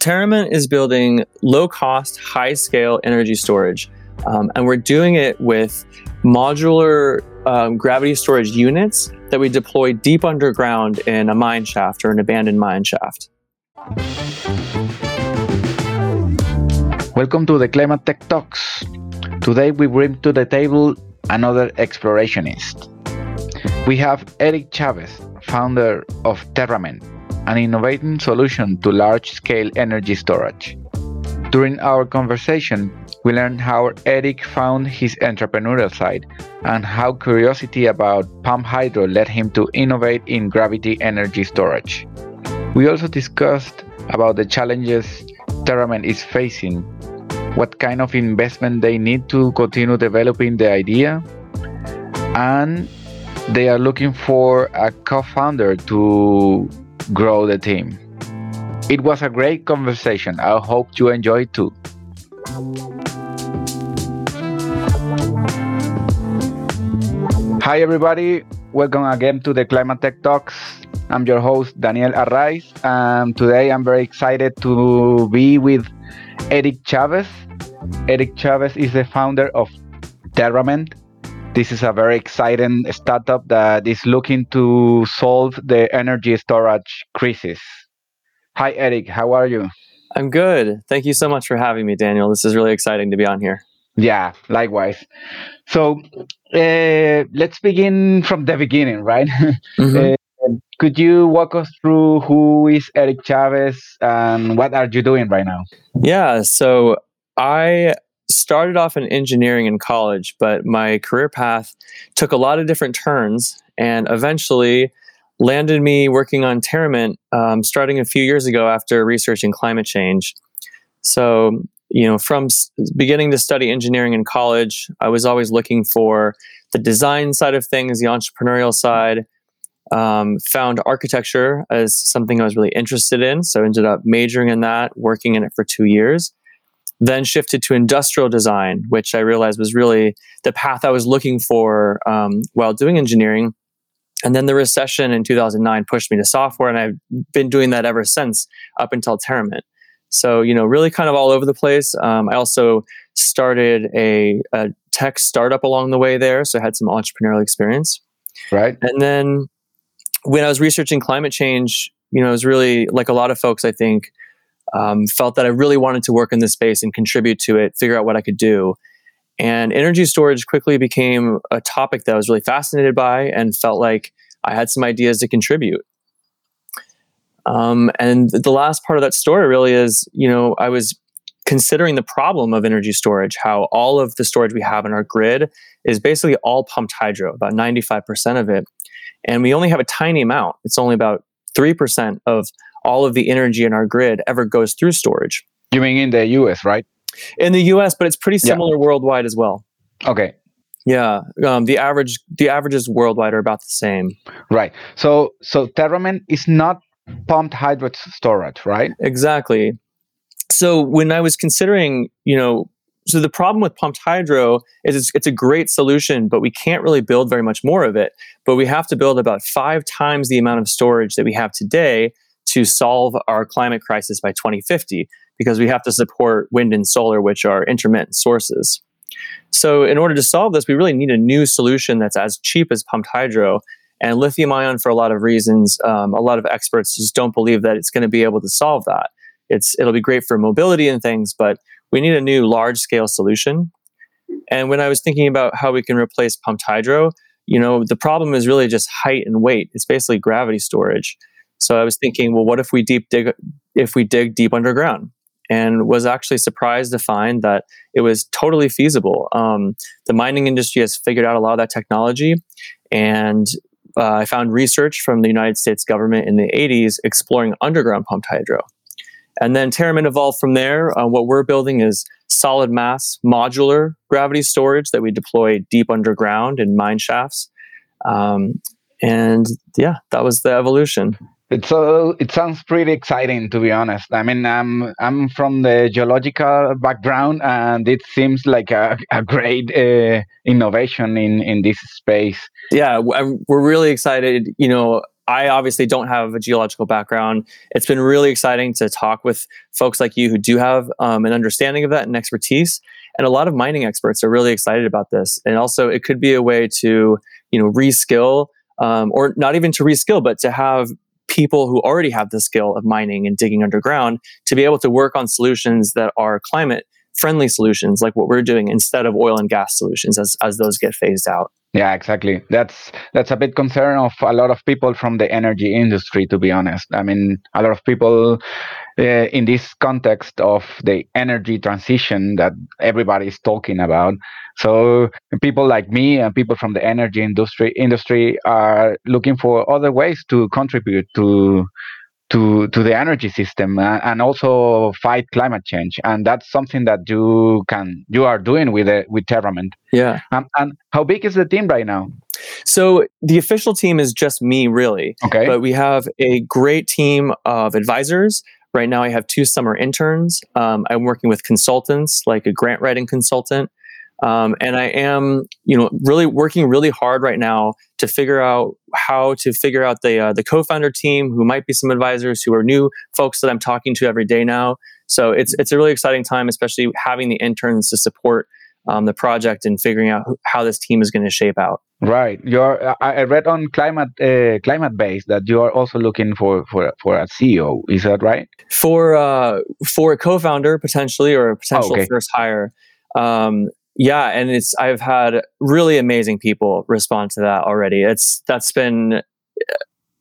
Terrament is building low cost, high scale energy storage. Um, and we're doing it with modular um, gravity storage units that we deploy deep underground in a mine shaft or an abandoned mine shaft. Welcome to the Climate Tech Talks. Today we bring to the table another explorationist. We have Eric Chavez, founder of Terrament, an innovative solution to large scale energy storage. During our conversation, we learned how Eric found his entrepreneurial side and how curiosity about pump hydro led him to innovate in gravity energy storage. We also discussed about the challenges Terrament is facing, what kind of investment they need to continue developing the idea, and they are looking for a co-founder to grow the team. It was a great conversation. I hope you enjoyed too. Hi, everybody. Welcome again to the Climate Tech Talks. I'm your host, Daniel Arraiz, and today I'm very excited to be with Eric Chavez. Eric Chavez is the founder of Terrament. This is a very exciting startup that is looking to solve the energy storage crisis. Hi, Eric. How are you? I'm good. Thank you so much for having me, Daniel. This is really exciting to be on here. Yeah, likewise. So uh, let's begin from the beginning, right? Mm-hmm. Uh, could you walk us through who is Eric Chavez and what are you doing right now? Yeah, so I started off in engineering in college, but my career path took a lot of different turns and eventually landed me working on Terrament um, starting a few years ago after researching climate change. So, you know, from s- beginning to study engineering in college, I was always looking for the design side of things, the entrepreneurial side. Um, found architecture as something I was really interested in, so ended up majoring in that, working in it for two years then shifted to industrial design, which I realized was really the path I was looking for um, while doing engineering. And then the recession in 2009 pushed me to software, and I've been doing that ever since up until Terrament. So, you know, really kind of all over the place. Um, I also started a, a, tech startup along the way there, so I had some entrepreneurial experience. Right. And then when I was researching climate change, you know, it was really like a lot of folks, I think, um, felt that I really wanted to work in this space and contribute to it, figure out what I could do. And energy storage quickly became a topic that I was really fascinated by and felt like I had some ideas to contribute. Um, and the last part of that story really is, you know, I was considering the problem of energy storage, how all of the storage we have in our grid is basically all pumped hydro, about 95% of it. And we only have a tiny amount. It's only about 3% of all of the energy in our grid ever goes through storage. You mean in the US, right? In the US, but it's pretty similar yeah. worldwide as well. Okay. Yeah, um, the average the averages worldwide are about the same. Right. So so Terrament is not pumped hydro storage, right? Exactly. So when I was considering, you know, so the problem with pumped hydro is it's, it's, a great solution, but we can't really build very much more of it. But we have to build about five times the amount of storage that we have today to solve our climate crisis by 2050 because we have to support wind and solar, which are intermittent sources. So, in order to solve this, we really need a new solution that's as cheap as pumped hydro. And lithium ion, for a lot of reasons, um, a lot of experts just don't believe that it's going to be able to solve that. It's it'll be great for mobility and things, but we need a new large scale solution. And when I was thinking about how we can replace pumped hydro, you know, the problem is really just height and weight. It's basically gravity storage. So I was thinking, well, what if we deep dig if we dig deep underground? And was actually surprised to find that it was totally feasible. Um, the mining industry has figured out a lot of that technology, and uh, I found research from the United States government in the 80s exploring underground pumped hydro. And then Terrament evolved from there. Uh, what we're building is solid mass modular gravity storage that we deploy deep underground in mine shafts. Um, and yeah, that was the evolution. It's uh, it sounds pretty exciting to be honest. I mean, I'm I'm from the geological background, and it seems like a, a great uh, innovation in in this space. Yeah, we're really excited. You know, I obviously don't have a geological background. It's been really exciting to talk with folks like you who do have um, an understanding of that and expertise. And a lot of mining experts are really excited about this. And also, it could be a way to, you know, reskill, um, or not even to reskill, but to have people who already have the skill of mining and digging underground to be able to work on solutions that are climate friendly solutions like what we're doing instead of oil and gas solutions as, as those get phased out. Yeah, exactly. That's that's a big concern of a lot of people from the energy industry. To be honest, I mean, a lot of people uh, in this context of the energy transition that everybody is talking about. So people like me and people from the energy industry industry are looking for other ways to contribute to to to the energy system uh, and also fight climate change and that's something that you can you are doing with it with Terrament. Yeah. Um, and how big is the team right now? So the official team is just me, really. Okay. But we have a great team of advisors. Right now, I have two summer interns. Um, I'm working with consultants, like a grant writing consultant, um, and I am, you know, really working really hard right now to figure out how to figure out the uh, the co-founder team, who might be some advisors who are new folks that I'm talking to every day now. So it's it's a really exciting time, especially having the interns to support um, the project and figuring out how this team is going to shape out. Right. You're. I read on climate uh, Climatebase that you are also looking for for for a CEO. Is that right? For uh, for a co-founder potentially or a potential oh, okay. first hire. Um, yeah and it's i've had really amazing people respond to that already it's that's been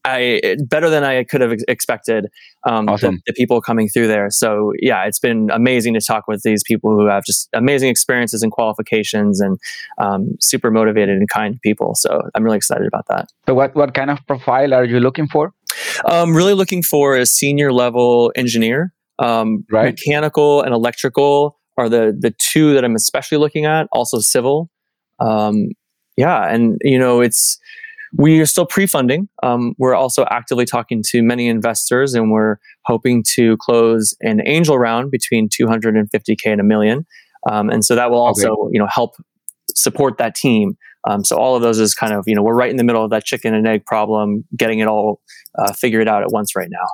I better than I could have expected. Um, awesome. the, the, people coming through there. So yeah, it's been amazing to talk with these people who have just amazing experiences and qualifications, and um, super motivated and kind people. So I'm really excited about that. So what what kind of profile are you looking for? Um, really looking for a senior level engineer, um, right. mechanical and electrical are the the two that I'm especially looking at. Also civil, um, yeah, and you know it's we are still pre-funding. Um, we're also actively talking to many investors, and we're hoping to close an angel round between 250k and a million. Um, and so that will also okay. you know help support that team. Um, so all of those is kind of you know we're right in the middle of that chicken and egg problem, getting it all uh, figured out at once right now.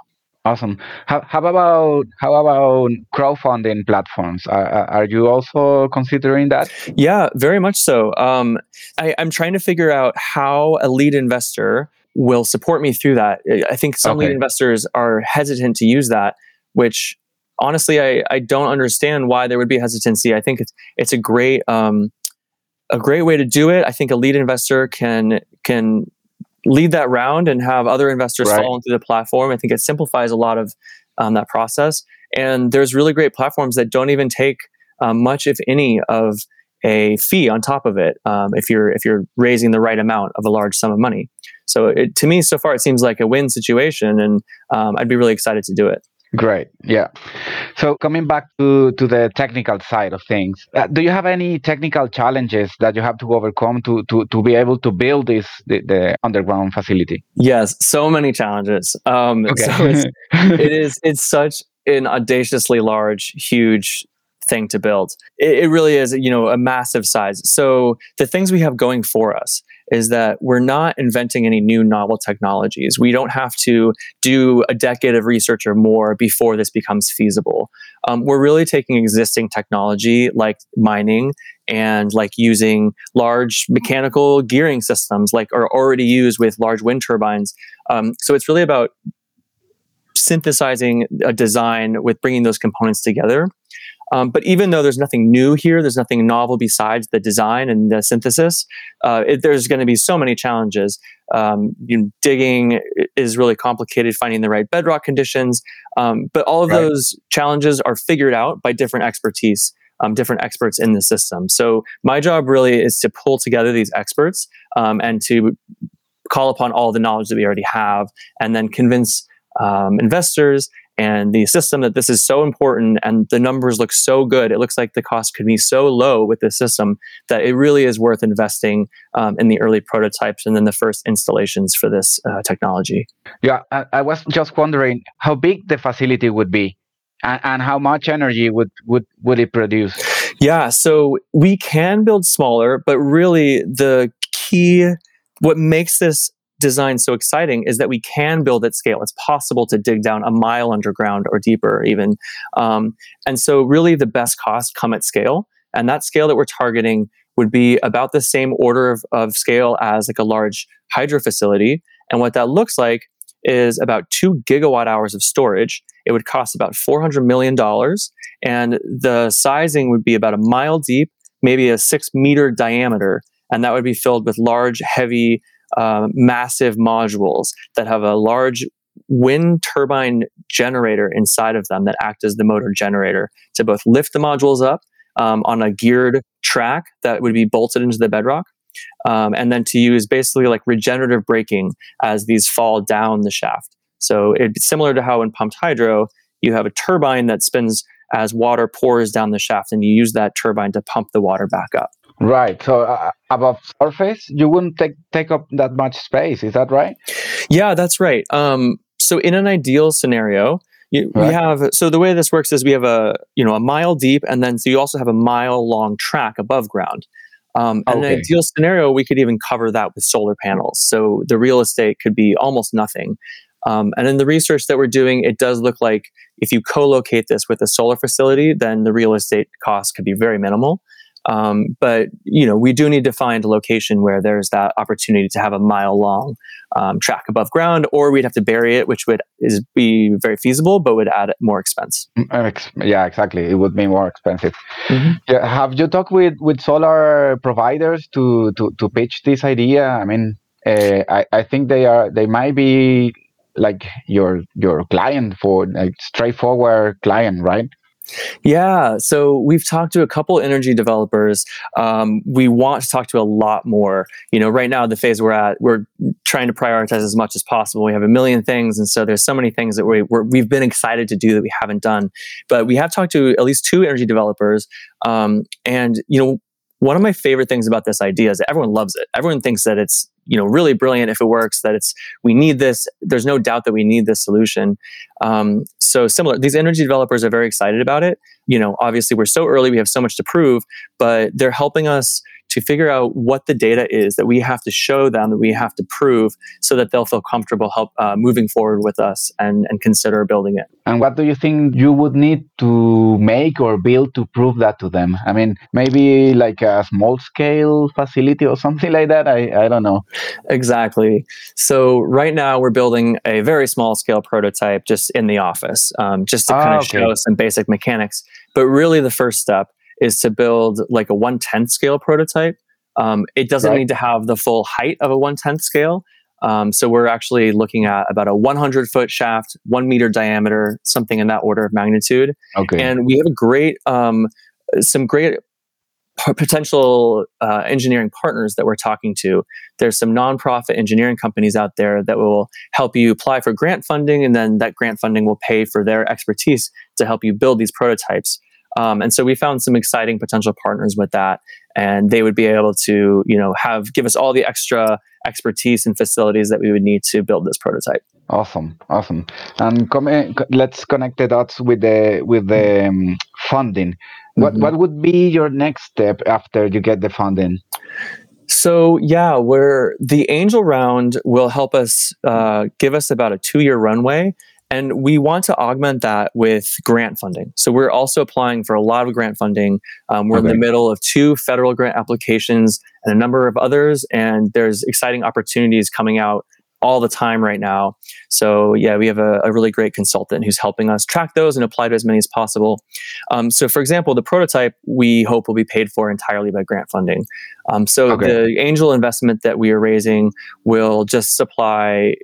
Awesome. How, how about how about crowdfunding platforms? Are, are you also considering that? Yeah, very much so. Um, I, I'm trying to figure out how a lead investor will support me through that. I think some okay. lead investors are hesitant to use that, which honestly, I, I don't understand why there would be hesitancy. I think it's it's a great um, a great way to do it. I think a lead investor can can lead that round and have other investors right. follow through the platform. I think it simplifies a lot of um, that process. And there's really great platforms that don't even take um, much, if any, of a fee on top of it um, if you're if you're raising the right amount of a large sum of money. So it, to me, so far, it seems like a win situation, and um, I'd be really excited to do it. Great. Yeah. So coming back to, to the technical side of things, uh, do you have any technical challenges that you have to overcome to, to, to be able to build this the, the underground facility? Yes, so many challenges. Um, okay. So it's, it is it's such an audaciously large, huge thing to build. It, it really is, you know, a massive size. So the things we have going for us is that we're not inventing any new novel technologies. We don't have to do a decade of research or more before this becomes feasible. Um, we're really taking existing technology like mining and like using large mechanical gearing systems like are already used with large wind turbines. Um, so it's really about synthesizing a design with bringing those components together um, but even though there's nothing new here, there's nothing novel besides the design and the synthesis. Uh, it, there's going to be so many challenges. Um, you know, digging is really complicated, finding the right bedrock conditions. Um, but all of right. those challenges are figured out by different expertise, um, different experts in the system. So my job really is to pull together these experts um, and to call upon all the knowledge that we already have, and then convince um, investors and the system that this is so important and the numbers look so good. It looks like the cost could be so low with this system that it really is worth investing um, in the early prototypes and then the first installations for this uh, technology. Yeah, I, I, was just wondering how big the facility would be and, and how much energy would, would, would it produce? Yeah, so we can build smaller, but really the key, what makes this design so exciting is that we can build at scale. It's possible to dig down a mile underground or deeper, even. Um, and so, really, the best costs come at scale. And that scale that we're targeting would be about the same order of, of scale as like a large hydro facility. And what that looks like is about two gigawatt hours of storage. It would cost about $400 million. And the sizing would be about a mile deep, maybe a six meter diameter. And that would be filled with large, heavy, uh, massive modules that have a large wind turbine generator inside of them that act as the motor generator to both lift the modules up um, on a geared track that would be bolted into the bedrock um, and then to use basically like regenerative braking as these fall down the shaft. So it's similar to how in pumped hydro, you have a turbine that spins as water pours down the shaft, and you use that turbine to pump the water back up. Right. So uh, above surface, you wouldn't take take up that much space. Is that right? Yeah, that's right. Um, so in an ideal scenario, you, right. we have so the way this works is we have a you know a mile deep, and then so you also have a mile long track above ground. Um, and okay. in an ideal scenario, we could even cover that with solar panels. So the real estate could be almost nothing. Um, and in the research that we're doing, it does look like if you co-locate this with a solar facility, then the real estate cost could be very minimal. Um, but you know, we do need to find a location where there's that opportunity to have a mile long um, track above ground, or we'd have to bury it, which would is be very feasible, but would add more expense. Mm, yeah, exactly. It would be more expensive. Mm-hmm. Yeah, have you talked with with solar providers to to to pitch this idea? I mean, uh, I I think they are they might be like your your client for like straightforward client, right? Yeah, so we've talked to a couple energy developers. Um, we want to talk to a lot more. You know, right now the phase we're at, we're trying to prioritize as much as possible. We have a million things, and so there's so many things that we we have been excited to do that we haven't done. But we have talked to at least two energy developers, um, and you know, one of my favorite things about this idea is that everyone loves it. Everyone thinks that it's you know really brilliant if it works. That it's we need this. There's no doubt that we need this solution. Um, so similar, these energy developers are very excited about it. You know, obviously we're so early, we have so much to prove, but they're helping us to figure out what the data is that we have to show them that we have to prove so that they'll feel comfortable help uh, moving forward with us and, and consider building it. And what do you think you would need to make or build to prove that to them? I mean maybe like a small scale facility or something like that? I, I don't know. Exactly. So right now we're building a very small scale prototype just in the office um, just to kind of okay. show some basic mechanics. But really the first step is to build like a one tenth scale prototype. Um, it doesn't right. need to have the full height of a one tenth scale. Um, so we're actually looking at about a 100 foot shaft, one meter diameter, something in that order of magnitude. Okay. And we have a great, um, some great p- potential uh, engineering partners that we're talking to. There's some nonprofit engineering companies out there that will help you apply for grant funding, and then that grant funding will pay for their expertise to help you build these prototypes. Um, and so we found some exciting potential partners with that, and they would be able to, you know, have give us all the extra expertise and facilities that we would need to build this prototype. Awesome, awesome. And come, let's connect the dots with the with the um, funding. What mm-hmm. what would be your next step after you get the funding? So yeah, where the angel round will help us uh, give us about a two year runway and we want to augment that with grant funding. So we're also applying for a lot of grant funding. Um, we're okay. in the middle of two federal grant applications and a number of others, and there's exciting opportunities coming out all the time right now. So yeah, we have a, a, really great consultant who's helping us track those and apply to as many as possible. Um, so for example, the prototype we hope will be paid for entirely by grant funding. Um, so okay. the angel investment that we are raising will just supply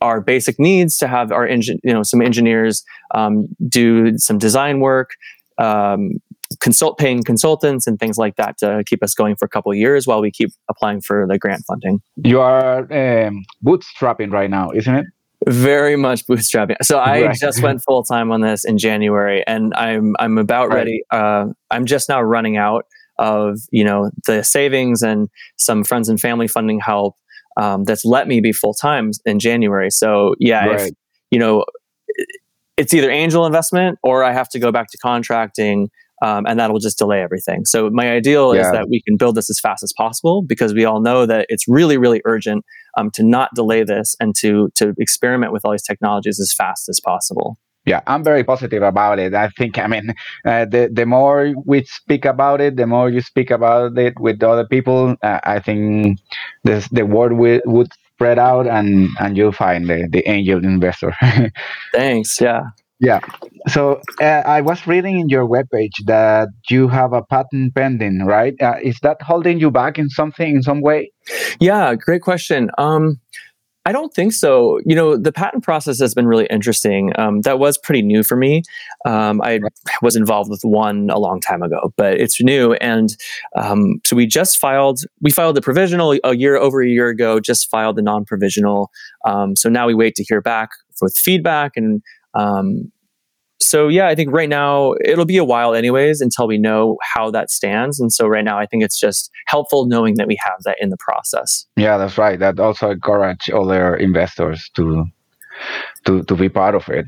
our basic needs to have our engine, you know, some engineers um, do some design work, um, consult paying consultants and things like that to keep us going for a couple of years while we keep applying for the grant funding. You are um, bootstrapping right now, isn't it? Very much bootstrapping. So I right. just went full time on this in January, and I'm I'm about right. ready. Uh, I'm just now running out of you know the savings and some friends and family funding help um, that's let me be full time in January. So yeah, right. if, you know, it's either angel investment or I have to go back to contracting. Um, and that'll just delay everything. So my ideal yeah. is that we can build this as fast as possible because we all know that it's really, really urgent. um, to not delay this and to to experiment with all these technologies as fast as possible. Yeah, I'm very positive about it. I think, I mean, uh, the the more we speak about it, the more you speak about it with other people, uh, I think this, the word will, would spread out and and you'll find the, the angel investor. Thanks. Yeah. Yeah. So uh, I was reading in your webpage that you have a patent pending, right? Uh, is that holding you back in something, in some way? Yeah, great question. Um, I don't think so. You know, the patent process has been really interesting. Um, that was pretty new for me. Um, I was involved with one a long time ago, but it's new. And um, so we just filed, we filed the provisional a year over a year ago, just filed the non provisional. Um, so now we wait to hear back with feedback and um, so yeah, I think right now it'll be a while anyways until we know how that stands. And so right now I think it's just helpful knowing that we have that in the process. Yeah, that's right. That also encourage other investors to to to be part of it.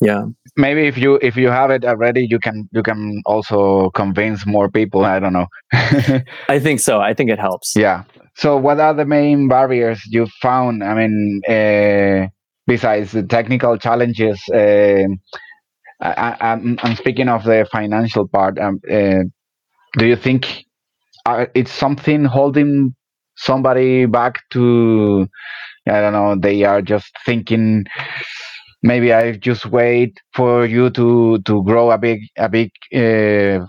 Yeah. Maybe if you if you have it already, you can you can also convince more people. I don't know. I think so. I think it helps. Yeah. So what are the main barriers you found? I mean, uh, besides the technical challenges. Uh, I, I'm, I'm speaking of the financial part. Um, uh, do you think uh, it's something holding somebody back to? I don't know. They are just thinking. Maybe I just wait for you to to grow a big a big uh,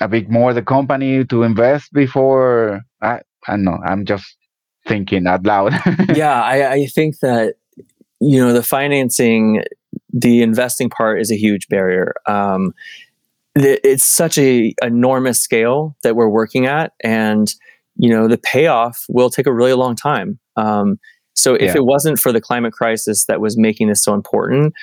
a big more the company to invest before. I I don't know. I'm just thinking out loud. yeah, I, I think that you know the financing the investing part is a huge barrier. Um, it's such a enormous scale that we're working at, and you know the payoff will take a really long time. Um, so if yeah. it wasn't for the climate crisis that was making this so important,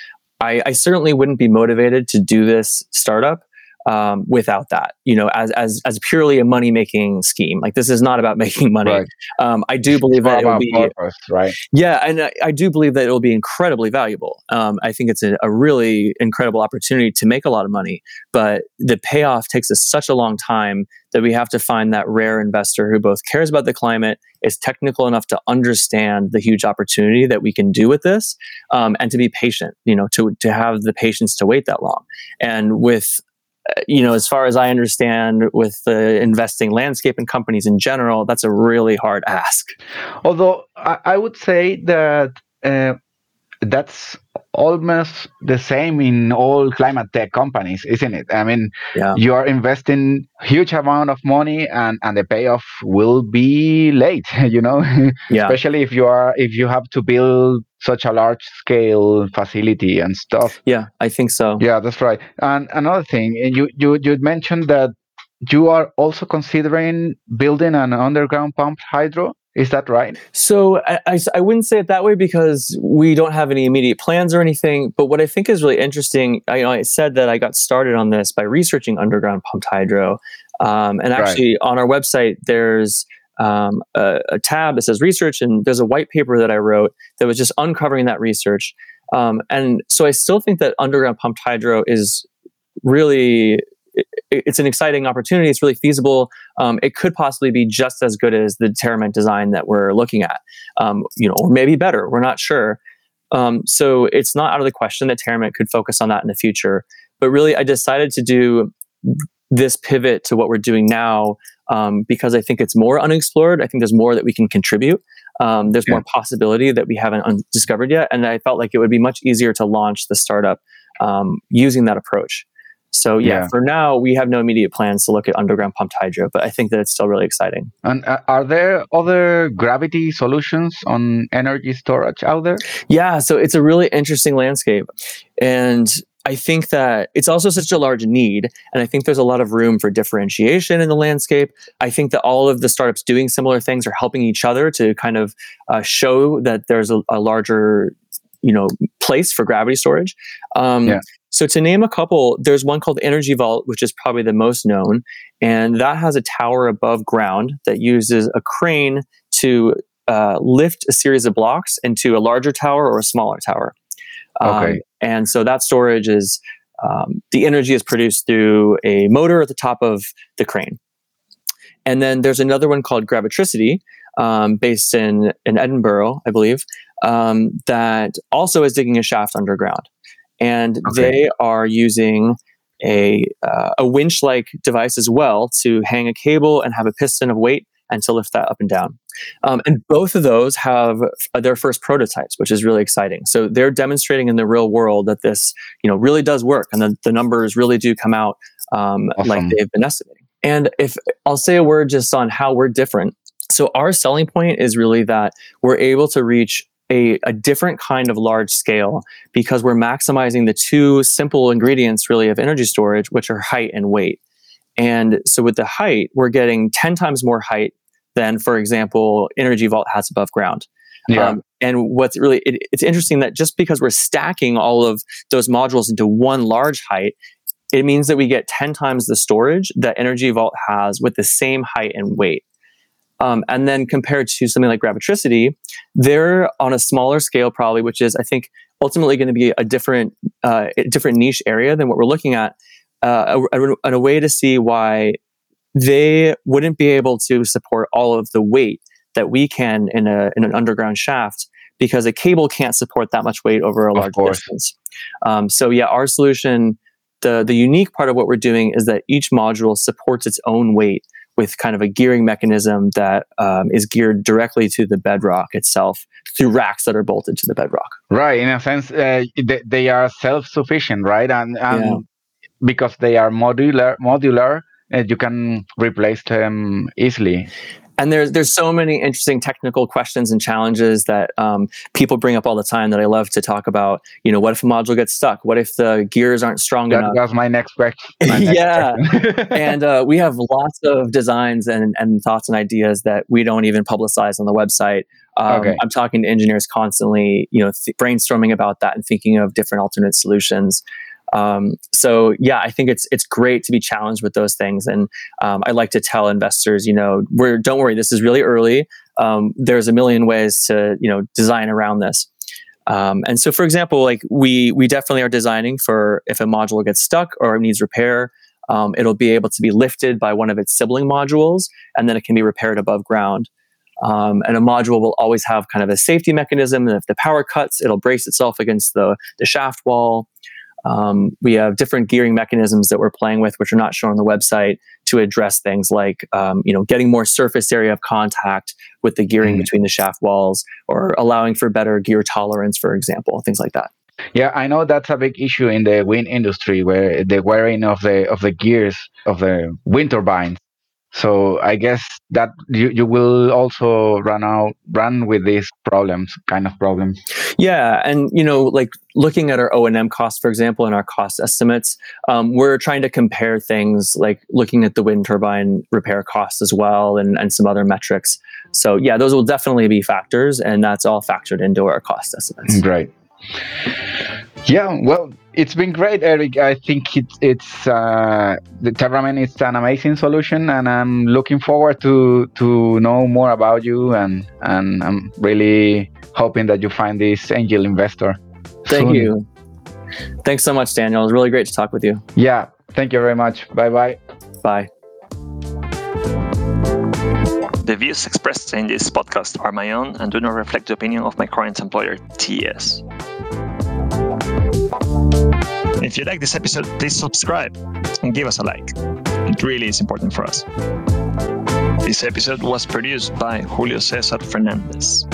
I, I certainly wouldn't be motivated to do this startup um, without that, you know, as as as purely a money making scheme. Like this is not about making money. Right. Um, I do believe that it will be purpose, right. Yeah, and I, I, do believe that it will be incredibly valuable. Um, I think it's a, a, really incredible opportunity to make a lot of money, but the payoff takes us such a long time that we have to find that rare investor who both cares about the climate, is technical enough to understand the huge opportunity that we can do with this, um, and to be patient. You know, to to have the patience to wait that long. And with you know, as far as I understand, with the investing landscape and companies in general, that's a really hard ask. Although I, I would say that uh, that's almost the same in all climate tech companies, isn't it? I mean, yeah. you are investing huge amount of money, and and the payoff will be late. You know, yeah. especially if you are if you have to build such a large scale facility and stuff. Yeah, I think so. Yeah, that's right. And another thing, you you you mentioned that you are also considering building an underground pumped hydro. Is that right? So I, I, I, wouldn't say it that way because we don't have any immediate plans or anything. But what I think is really interesting, I, you know, I said that I got started on this by researching underground pumped hydro. Um, and actually, right. on our website, there's um, a, a, tab that says research, and there's a white paper that I wrote that was just uncovering that research. Um, and so I still think that underground pumped hydro is really it's an exciting opportunity. It's really feasible. Um, it could possibly be just as good as the Terrament design that we're looking at, um, you know, or maybe better. We're not sure. Um, so it's not out of the question that Terrament could focus on that in the future. But really, I decided to do this pivot to what we're doing now um, because I think it's more unexplored. I think there's more that we can contribute. Um, there's yeah. more possibility that we haven't un- discovered yet, and I felt like it would be much easier to launch the startup um, using that approach. So yeah, yeah, for now we have no immediate plans to look at underground pumped hydro, but I think that it's still really exciting. And uh, are there other gravity solutions on energy storage out there? Yeah, so it's a really interesting landscape, and I think that it's also such a large need, and I think there's a lot of room for differentiation in the landscape. I think that all of the startups doing similar things are helping each other to kind of uh, show that there's a, a larger you know place for gravity storage. Um, yeah. So to name a couple, there's one called Energy Vault, which is probably the most known, and that has a tower above ground that uses a crane to uh, lift a series of blocks into a larger tower or a smaller tower. Um, okay. And so that storage is um, the energy is produced through a motor at the top of the crane. And then there's another one called Gravitricity, um, based in in Edinburgh, I believe, um, that also is digging a shaft underground, and Okay. they are using a uh, a winch like device as well to hang a cable and have a piston of weight and to lift that up and down. Um, and both of those have their first prototypes, which is really exciting. So they're demonstrating in the real world that this, you know, really does work, and the, the numbers really do come out um, like they've been estimating. And if I'll say a word just on how we're different. So our selling point is really that we're able to reach a, a different kind of large scale because we're maximizing the two simple ingredients really of energy storage, which are height and weight. And so with the height, we're getting 10 times more height than, for example, Energy Vault has above ground. Yeah. Um, and what's really, it, it's interesting that just because we're stacking all of those modules into one large height, it means that we get 10 times the storage that Energy Vault has with the same height and weight. Um, and then compared to something like Gravitricity, they're on a smaller scale, probably, which is, I think, ultimately going to be a different, uh, different niche area than what we're looking at, uh, a, a, and a way to see why they wouldn't be able to support all of the weight that we can in a in an underground shaft because a cable can't support that much weight over a large distance. Um, so yeah, our solution, the the unique part of what we're doing is that each module supports its own weight with kind of a gearing mechanism that um, is geared directly to the bedrock itself through racks that are bolted to the bedrock. Right. In a sense, uh, they, they are self-sufficient, right? And, and Yeah. because they are modular, modular, uh, you can replace them easily. and there's there's so many interesting technical questions and challenges that um, people bring up all the time that I love to talk about. You know, what if a module gets stuck? What if the gears aren't strong That enough? was my next question. my next Yeah. question. and uh, we have lots of designs and, and thoughts and ideas that we don't even publicize on the website. Um, Okay. I'm talking to engineers constantly, you know, th- brainstorming about that and thinking of different alternate solutions. Um, so yeah, I think it's it's great to be challenged with those things, and um, I like to tell investors, you know, we're don't worry, this is really early. Um, there's a million ways to you know design around this. Um, and so, for example, like we we definitely are designing for if a module gets stuck or needs repair, um, it'll be able to be lifted by one of its sibling modules, and then it can be repaired above ground. Um, and a module will always have kind of a safety mechanism, and if the power cuts, it'll brace itself against the the shaft wall. Um, we have different gearing mechanisms that we're playing with, which are not shown on the website, to address things like um, you know getting more surface area of contact with the gearing Mhm. between the shaft walls, or allowing for better gear tolerance, for example, things like that. Yeah, I know that's a big issue in the wind industry where the wearing of the of the gears of the wind turbines. So I guess that you, you will also run out run with these problems, kind of problems. Yeah, and you know, like looking at our O and M costs, for example, and our cost estimates, um, we're trying to compare things like looking at the wind turbine repair costs as well, and and some other metrics. So yeah, those will definitely be factors, and that's all factored into our cost estimates. Great. Yeah, well, it's been great, Eric. I think it's it's uh, the Terrament is an amazing solution, and I'm looking forward to to know more about you, and and I'm really hoping that you find this angel investor. Thank soon. you. Thanks so much, Daniel. It was really great to talk with you. Yeah, thank you very much. Bye bye. Bye. The views expressed in this podcast are my own and do not reflect the opinion of my current employer, TS. If you like this episode, please subscribe and give us a like. It really is important for us. This episode was produced by Julio Cesar Fernandez.